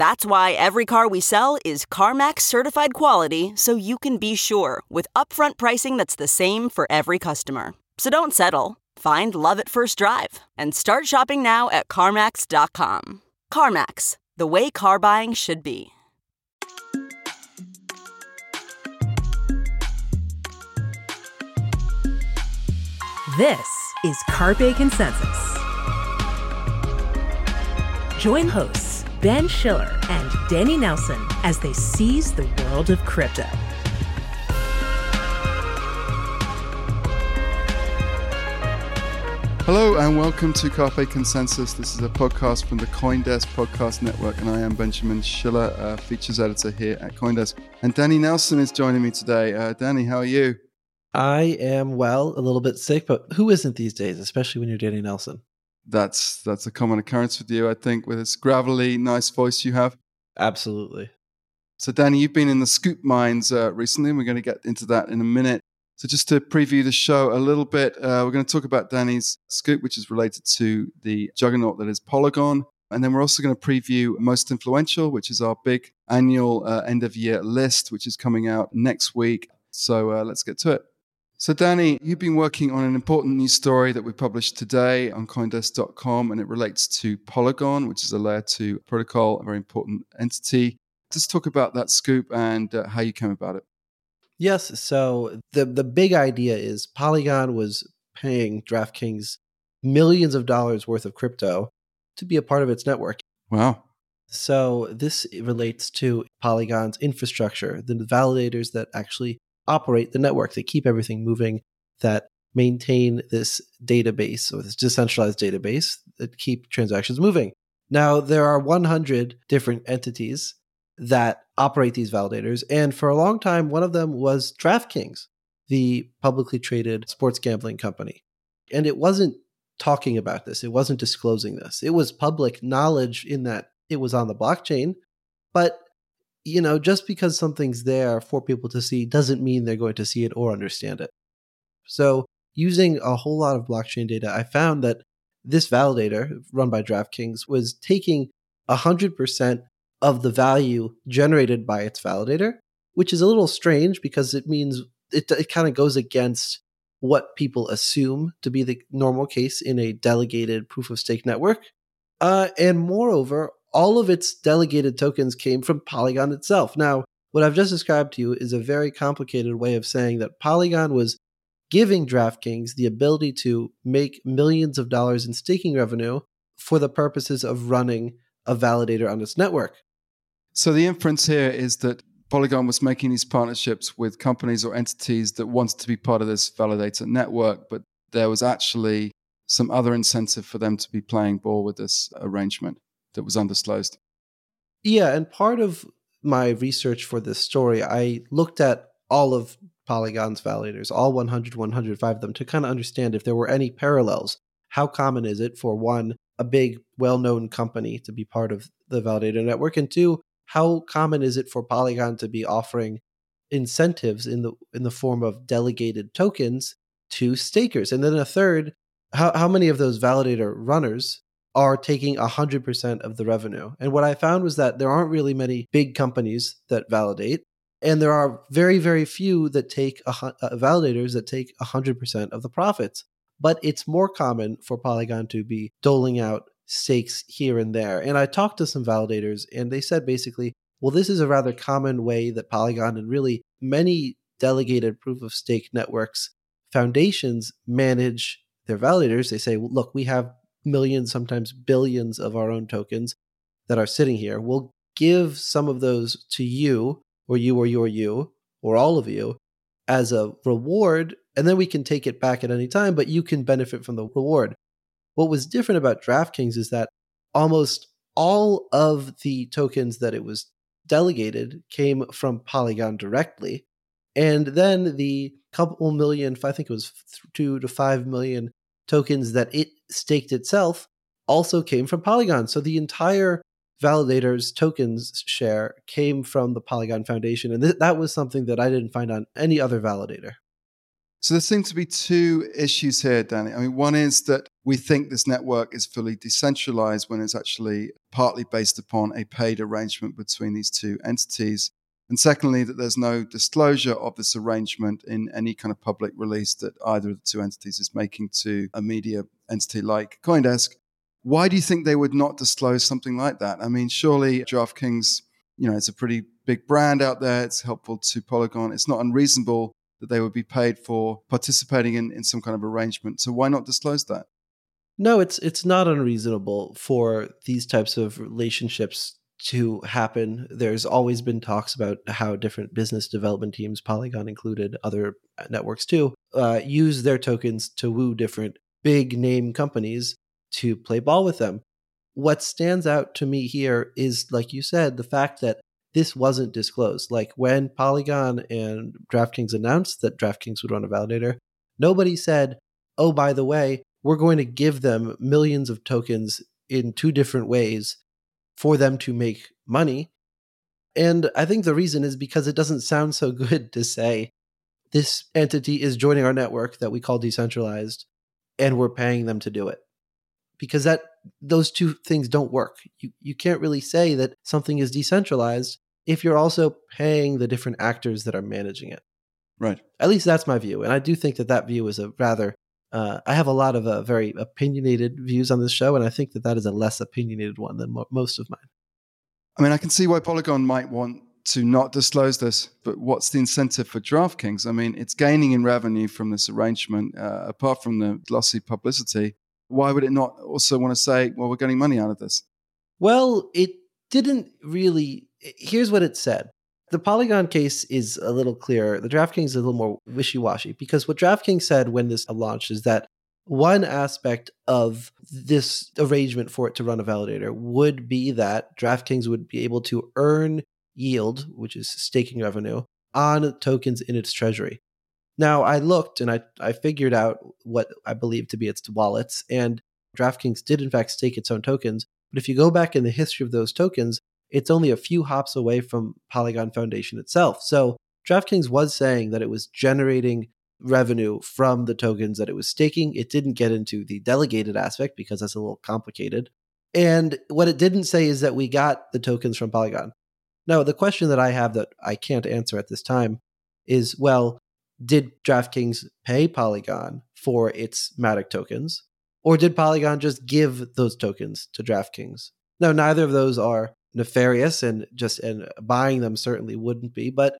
That's why every car we sell is CarMax certified quality so you can be sure with upfront pricing that's the same for every customer. So don't settle. Find love at first drive and start shopping now at CarMax.com. CarMax, the way car buying should be. This is Carpe Consensus. Join hosts Ben Schiller and Danny Nelson as they seize the world of crypto. Hello and welcome to Carpe Consensus. This is a podcast from the Coindesk Podcast Network, and I am Benjamin Schiller, uh, features editor here at Coindesk. And Danny Nelson is joining me today. Uh, Danny, how are you? I am well, a little bit sick, but who isn't these days, especially when you're Danny Nelson? That's that's a common occurrence with you, I think, with this gravelly, nice voice you have. Absolutely. So, Danny, you've been in the scoop mines uh, recently, and we're going to get into that in a minute. So, just to preview the show a little bit, uh, we're going to talk about Danny's scoop, which is related to the juggernaut that is Polygon. And then we're also going to preview Most Influential, which is our big annual uh, end of year list, which is coming out next week. So, uh, let's get to it. So, Danny, you've been working on an important news story that we published today on Coindesk.com, and it relates to Polygon, which is a layer two protocol, a very important entity. Just talk about that scoop and uh, how you came about it. Yes. So, the, the big idea is Polygon was paying DraftKings millions of dollars worth of crypto to be a part of its network. Wow. So, this relates to Polygon's infrastructure, the validators that actually operate the network, that keep everything moving, that maintain this database or this decentralized database that keep transactions moving. Now, there are 100 different entities that operate these validators. And for a long time, one of them was DraftKings, the publicly traded sports gambling company. And it wasn't talking about this, it wasn't disclosing this. It was public knowledge in that it was on the blockchain, but you know, just because something's there for people to see doesn't mean they're going to see it or understand it. So, using a whole lot of blockchain data, I found that this validator run by DraftKings was taking 100% of the value generated by its validator, which is a little strange because it means it, it kind of goes against what people assume to be the normal case in a delegated proof of stake network. Uh, and moreover, all of its delegated tokens came from Polygon itself. Now, what I've just described to you is a very complicated way of saying that Polygon was giving DraftKings the ability to make millions of dollars in staking revenue for the purposes of running a validator on its network. So the inference here is that Polygon was making these partnerships with companies or entities that wanted to be part of this validator network, but there was actually some other incentive for them to be playing ball with this arrangement that was undisclosed. Yeah, and part of my research for this story, I looked at all of Polygon's validators, all 100, 105 of them, to kind of understand if there were any parallels. How common is it for one, a big, well known company to be part of the validator network? And two, how common is it for Polygon to be offering incentives in the in the form of delegated tokens to stakers? And then a third, how, how many of those validator runners are taking 100% of the revenue. And what I found was that there aren't really many big companies that validate. And there are very, very few that take a, uh, validators that take 100% of the profits. But it's more common for Polygon to be doling out stakes here and there. And I talked to some validators, and they said basically, well, this is a rather common way that Polygon and really many delegated proof of stake networks foundations manage their validators. They say, well, look, we have millions, sometimes billions of our own tokens that are sitting here. We'll give some of those to you, or you, or you, or you, or all of you as a reward, and then we can take it back at any time, but you can benefit from the reward. What was different about DraftKings is that almost all of the tokens that it was delegated came from Polygon directly. And then the couple million, I think it was two to five million tokens that it staked itself also came from Polygon. So the entire validator's tokens share came from the Polygon Foundation. And th- that was something that I didn't find on any other validator. So there seem to be two issues here, Danny. I mean, one is that we think this network is fully decentralized when it's actually partly based upon a paid arrangement between these two entities. And secondly, that there's no disclosure of this arrangement in any kind of public release that either of the two entities is making to a media entity like Coindesk. Why do you think they would not disclose something like that? I mean, surely DraftKings, you know, it's a pretty big brand out there. It's helpful to Polygon. It's not unreasonable that they would be paid for participating in, in some kind of arrangement. So why not disclose that? No, it's it's not unreasonable for these types of relationships to happen. There's always been talks about how different business development teams, Polygon included, other networks too, uh, use their tokens to woo different big name companies to play ball with them. What stands out to me here is, like you said, the fact that this wasn't disclosed. Like when Polygon and DraftKings announced that DraftKings would run a validator, nobody said, oh, by the way, we're going to give them millions of tokens in two different ways for them to make money. And I think the reason is because it doesn't sound so good to say this entity is joining our network that we call decentralized and we're paying them to do it. Because that those two things don't work. You you can't really say that something is decentralized if you're also paying the different actors that are managing it. Right. At least that's my view, and I do think that that view is a rather. Uh, I have a lot of uh, very opinionated views on this show, and I think that that is a less opinionated one than mo- most of mine. I mean, I can see why Polygon might want to not disclose this, but what's the incentive for DraftKings? I mean, it's gaining in revenue from this arrangement, uh, apart from the glossy publicity why would it not also want to say, well, we're getting money out of this? Well, it didn't really. Here's what it said. The Polygon case is a little clearer. The DraftKings is a little more wishy washy because what DraftKings said when this launched is that one aspect of this arrangement for it to run a validator would be that DraftKings would be able to earn yield, which is staking revenue, on tokens in its treasury. Now, I looked and I, I figured out what I believe to be its wallets, and DraftKings did, in fact, stake its own tokens. But if you go back in the history of those tokens, it's only a few hops away from Polygon Foundation itself. So DraftKings was saying that it was generating revenue from the tokens that it was staking. It didn't get into the delegated aspect because that's a little complicated. And what it didn't say is that we got the tokens from Polygon. Now, the question that I have that I can't answer at this time is well, did DraftKings pay Polygon for its Matic tokens, or did Polygon just give those tokens to DraftKings? Now, neither of those are nefarious, and just and buying them certainly wouldn't be, but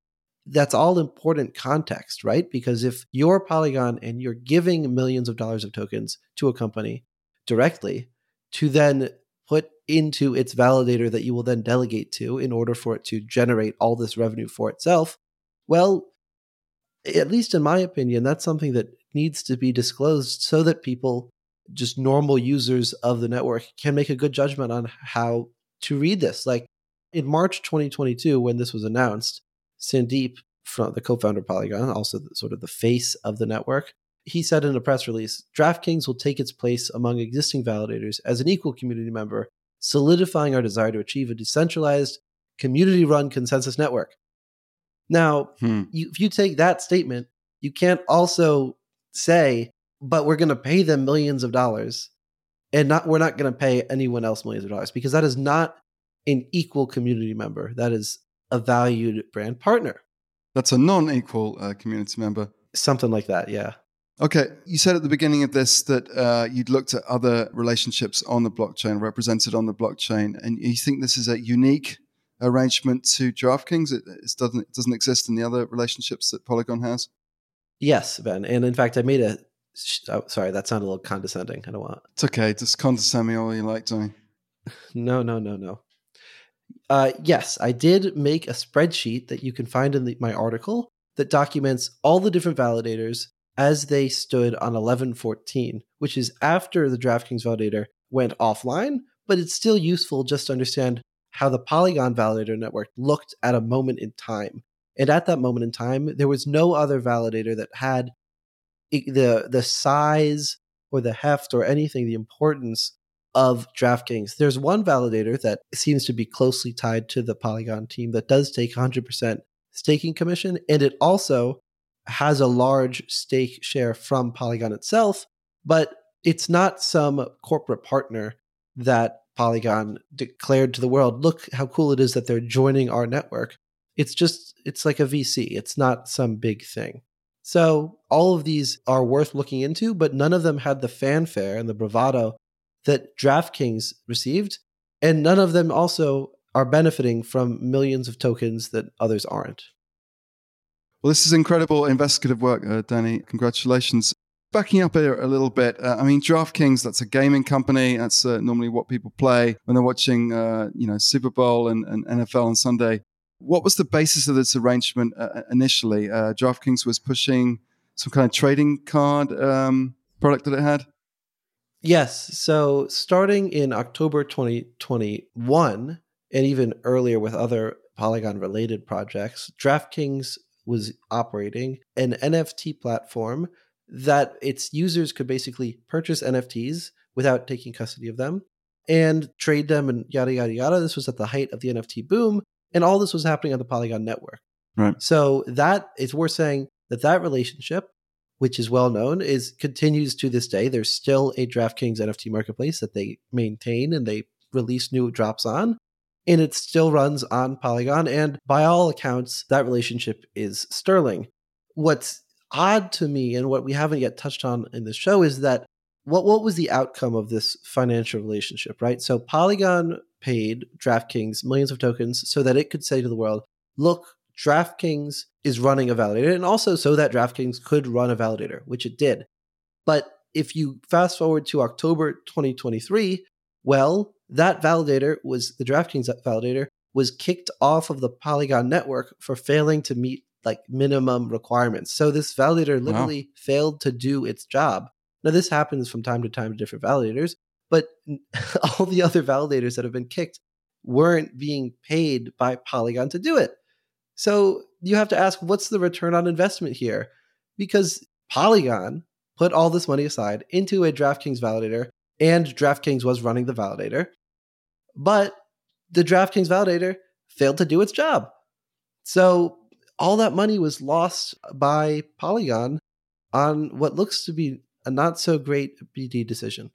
that's all important context, right? Because if you're Polygon and you're giving millions of dollars of tokens to a company directly to then put into its validator that you will then delegate to in order for it to generate all this revenue for itself, well, at least in my opinion, that's something that needs to be disclosed so that people, just normal users of the network, can make a good judgment on how to read this. Like in March 2022, when this was announced, Sandeep, from the co-founder of Polygon, also sort of the face of the network, he said in a press release, DraftKings will take its place among existing validators as an equal community member, solidifying our desire to achieve a decentralized, community-run consensus network. Now, hmm. you, if you take that statement, you can't also say, but we're going to pay them millions of dollars and not we're not going to pay anyone else millions of dollars because that is not an equal community member. That is a valued brand partner. That's a non-equal uh, community member. Something like that, yeah. Okay, you said at the beginning of this that uh, you'd looked at other relationships on the blockchain, represented on the blockchain, and you think this is a unique arrangement to DraftKings? It, it doesn't it doesn't exist in the other relationships that Polygon has. Yes, Ben, and in fact, I made a Oh, sorry, that sounded a little condescending. I don't want. It's okay. Just condescend me all you like, Johnny. No, no, no, no. Uh, yes, I did make a spreadsheet that you can find in the, my article that documents all the different validators as they stood on 1114, which is after the DraftKings validator went offline, but it's still useful just to understand how the Polygon validator network looked at a moment in time. And at that moment in time, there was no other validator that had the the size or the heft or anything, the importance of DraftKings. There's one validator that seems to be closely tied to the Polygon team that does take 100% staking commission, and it also has a large stake share from Polygon itself, but it's not some corporate partner that Polygon declared to the world, look how cool it is that they're joining our network. It's just, it's like a VC. It's not some big thing. So all of these are worth looking into, but none of them had the fanfare and the bravado that DraftKings received. And none of them also are benefiting from millions of tokens that others aren't. Well, this is incredible investigative work, uh, Danny. Congratulations. Backing up a little bit, uh, I mean, DraftKings, that's a gaming company. That's uh, normally what people play when they're watching, uh, you know, Super Bowl and, and, NFL on Sunday. What was the basis of this arrangement uh, initially? Uh, DraftKings was pushing some kind of trading card um, product that it had? Yes. So starting in October 2021, and even earlier with other Polygon related projects, DraftKings was operating an NFT platform that its users could basically purchase NFTs without taking custody of them and trade them and yada, yada, yada. This was at the height of the NFT boom. And all this was happening on the Polygon network. Right. So that is worth saying that that relationship, which is well known, is continues to this day. There's still a DraftKings NFT marketplace that they maintain and they release new drops on and it still runs on Polygon. And by all accounts, that relationship is sterling. What's odd to me, and what we haven't yet touched on in the show, is that what what was the outcome of this financial relationship, right? So Polygon paid DraftKings millions of tokens so that it could say to the world, look, DraftKings is running a validator, and also so that DraftKings could run a validator, which it did. But if you fast forward to October 2023, well, that validator was the DraftKings validator was kicked off of the Polygon network for failing to meet like minimum requirements. So this validator literally wow. failed to do its job. Now this happens from time to time to different validators, but all the other validators that have been kicked weren't being paid by Polygon to do it. So you have to ask what's the return on investment here? Because Polygon put all this money aside into a DraftKings validator and DraftKings was running the validator. But the DraftKings validator failed to do its job. So all that money was lost by Polygon on what looks to be a not so great BD decision.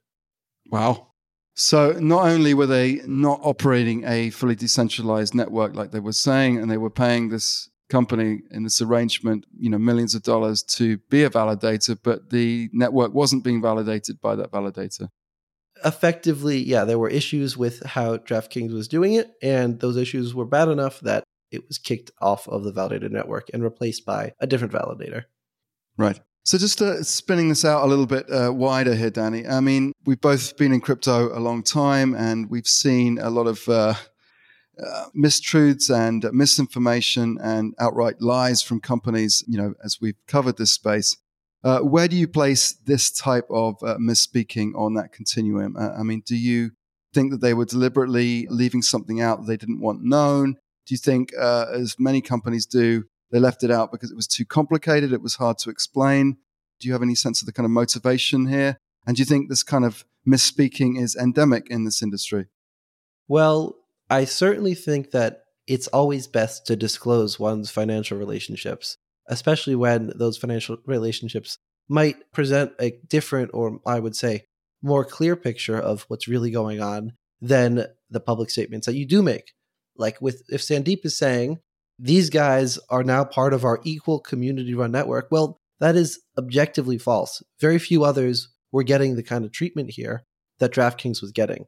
Wow. So not only were they not operating a fully decentralized network like they were saying, and they were paying this company in this arrangement, you know, millions of dollars to be a validator, but the network wasn't being validated by that validator effectively, yeah, there were issues with how DraftKings was doing it, and those issues were bad enough that it was kicked off of the validator network and replaced by a different validator. Right. So just uh, spinning this out a little bit uh, wider here, Danny. I mean, we've both been in crypto a long time, and we've seen a lot of uh, uh mistruths and misinformation and outright lies from companies. You know, as we've covered this space. Uh, where do you place this type of uh, misspeaking on that continuum? I mean, do you think that they were deliberately leaving something out that they didn't want known? Do you think, as many companies do, they left it out because it was too complicated, it was hard to explain? Do you have any sense of the kind of motivation here? And do you think this kind of misspeaking is endemic in this industry? Well, I certainly think that it's always best to disclose one's financial relationships especially when those financial relationships might present a different, or I would say, more clear picture of what's really going on than the public statements that you do make. Like with if Sandeep is saying these guys are now part of our equal community run network, well, that is objectively false. Very few others were getting the kind of treatment here that DraftKings was getting.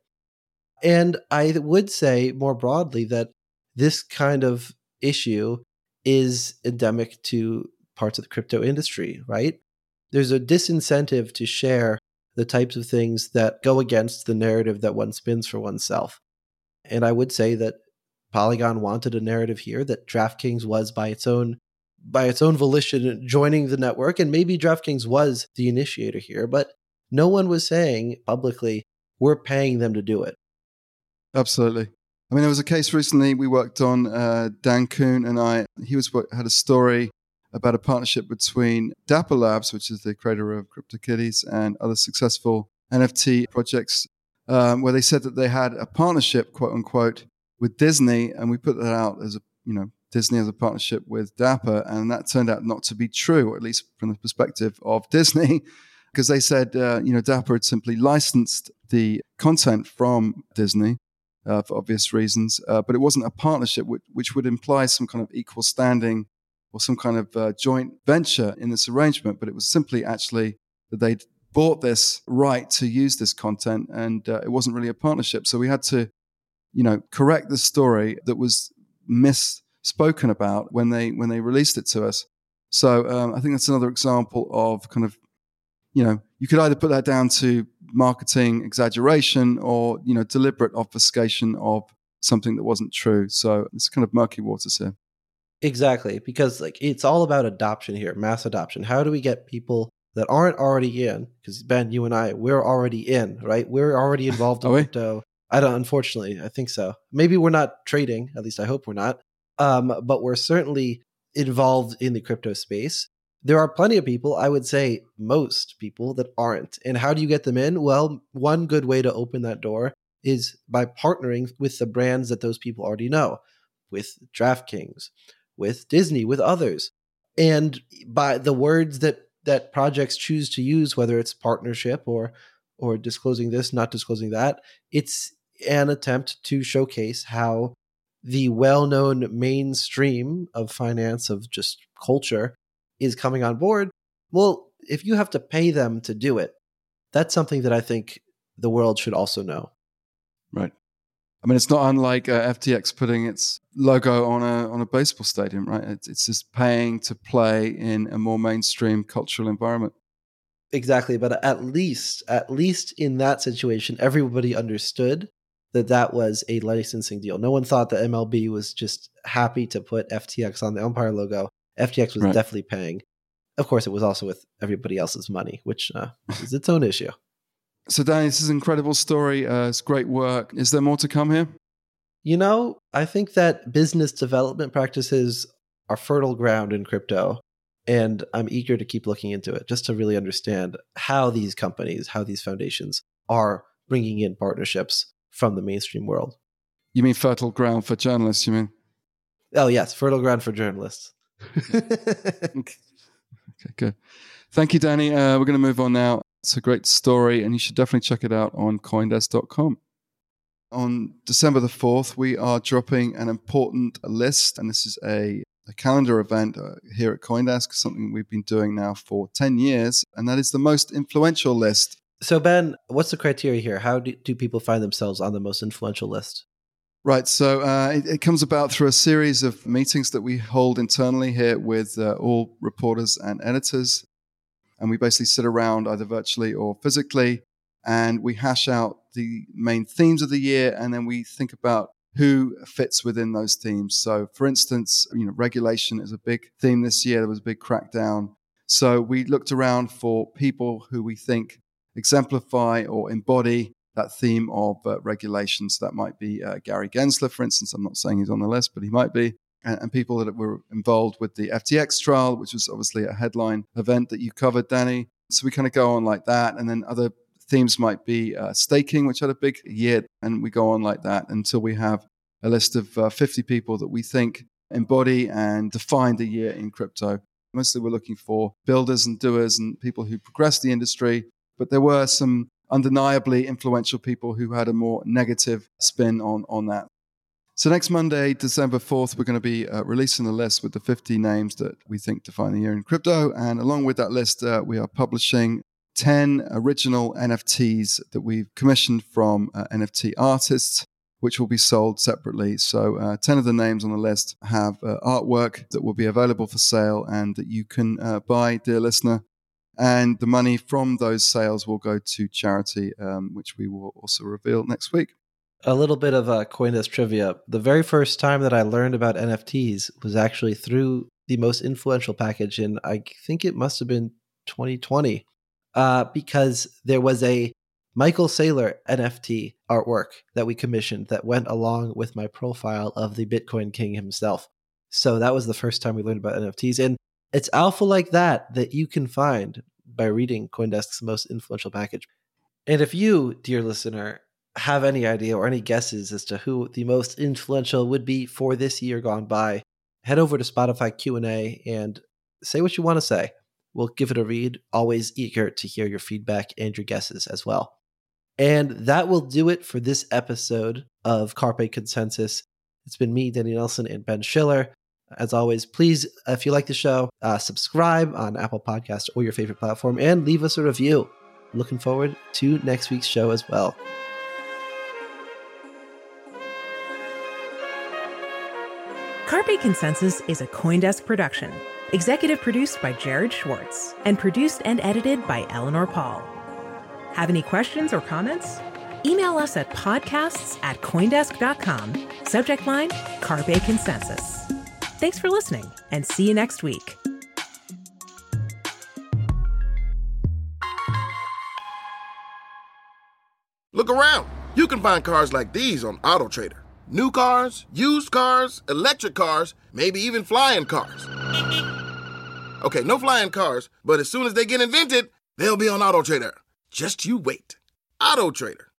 And I would say more broadly that this kind of issue is endemic to parts of the crypto industry, right? there's a disincentive to share the types of things that go against the narrative that one spins for oneself. And I would say that Polygon wanted a narrative here that DraftKings was by its own by its own volition joining the network and maybe DraftKings was the initiator here, but no one was saying publicly we're paying them to do it. Absolutely. I mean, there was a case recently we worked on. Uh, Dan Kuhn and I. He was had a story about a partnership between Dapper Labs, which is the creator of CryptoKitties, and other successful NFT projects, um, where they said that they had a partnership, quote unquote, with Disney, and we put that out as a you know Disney as a partnership with Dapper, and that turned out not to be true, or at least from the perspective of Disney, because they said uh, you know Dapper had simply licensed the content from Disney uh, for obvious reasons, uh, but it wasn't a partnership, which, which, would imply some kind of equal standing or some kind of uh, joint venture in this arrangement. But it was simply actually that they'd bought this right to use this content, and uh, it wasn't really a partnership. So we had to, you know, correct the story that was misspoken about when they when they released it to us. So um, I think that's another example of kind of, you know, you could either put that down to marketing exaggeration or you know deliberate obfuscation of something that wasn't true. So it's kind of murky waters here. Exactly, because like it's all about adoption here, mass adoption. How do we get people that aren't already in? Because Ben, you and I, we're already in, right? We're already involved in crypto. I don't. Unfortunately, I think so. Maybe we're not trading. At least I hope we're not. Um, but we're certainly involved in the crypto space there are plenty of people, I would say most people, that aren't. And how do you get them in? Well, one good way to open that door is by partnering with the brands that those people already know, with DraftKings, with Disney, with others. And by the words that that projects choose to use, whether it's partnership or or disclosing this, not disclosing that, it's an attempt to showcase how the well-known mainstream of finance of just culture is coming on board. Well, if you have to pay them to do it, that's something that I think the world should also know. Right. I mean, it's not unlike uh, FTX putting its logo on a on a baseball stadium, right? It's, it's just paying to play in a more mainstream cultural environment. Exactly, but at least at least in that situation, everybody understood that that was a licensing deal. No one thought that MLB was just happy to put FTX on the umpire logo. FTX was right. definitely paying. Of course, it was also with everybody else's money, which uh, is its own issue. So, Danny, this is an incredible story. Uh, it's great work. Is there more to come here? You know, I think that business development practices are fertile ground in crypto. And I'm eager to keep looking into it just to really understand how these companies, how these foundations are bringing in partnerships from the mainstream world. You mean fertile ground for journalists, you mean? Oh, yes, fertile ground for journalists. okay. good. Thank you, Danny. Uh, we're going to move on now. It's a great story, and you should definitely check it out on Coindesk.com. On December the 4th, we are dropping an important list, and this is a, a calendar event uh, here at Coindesk, something we've been doing now for 10 years, and that is the most influential list. So, Ben, what's the criteria here? How do, do people find themselves on the most influential list? Right. So uh, it, it, comes about through a series of meetings that we hold internally here with uh, all reporters and editors. And we basically sit around either virtually or physically and we hash out the main themes of the year and then we think about who fits within those themes. So, for instance, you know, regulation is a big theme this year. There was a big crackdown. So, we looked around for people who we think exemplify or embody that theme of uh, regulations. That might be uh, Gary Gensler, for instance. I'm not saying he's on the list, but he might be. And, and, people that were involved with the FTX trial, which was obviously a headline event that you covered, Danny. So we kind of go on like that. And then other themes might be uh, staking, which had a big year. And we go on like that until we have a list of uh, 50 people that we think embody and define the year in crypto. Mostly we're looking for builders and doers and people who progress the industry. But there were some undeniably influential people who had a more negative spin on, on that. So next Monday, December 4th, we're going to be uh, releasing a list with the 50 names that we think define the year in crypto. And along with that list, uh, we are publishing 10 original NFTs that we've commissioned from uh, NFT artists, which will be sold separately. So uh, 10 of the names on the list have uh, artwork that will be available for sale and that you can uh, buy, dear listener, And the money from those sales will go to charity, um, which we will also reveal next week. A little bit of a Coindesk trivia. The very first time that I learned about NFTs was actually through the most influential package and I think it must have been 2020, uh, because there was a Michael Saylor NFT artwork that we commissioned that went along with my profile of the Bitcoin King himself. So that was the first time we learned about NFTs. And it's alpha like that that you can find by reading Coindesk's most influential package. And if you, dear listener, have any idea or any guesses as to who the most influential would be for this year gone by, head over to Spotify Q&A and say what you want to say. We'll give it a read. Always eager to hear your feedback and your guesses as well. And that will do it for this episode of Carpe Consensus. It's been me, Danny Nelson, and Ben Schiller. As always, please, if you like the show, uh, subscribe on Apple Podcast or your favorite platform and leave us a review. Looking forward to next week's show as well. Carpe Consensus is a Coindesk production, executive produced by Jared Schwartz, and produced and edited by Eleanor Pahl. Have any questions or comments? Email us at podcasts at Coindesk.com. Subject line Carpe Consensus. Thanks for listening and see you next week. Look around. You can find cars like these on AutoTrader. New cars, used cars, electric cars, maybe even flying cars. Okay, no flying cars, but as soon as they get invented, they'll be on AutoTrader. Just you wait. AutoTrader.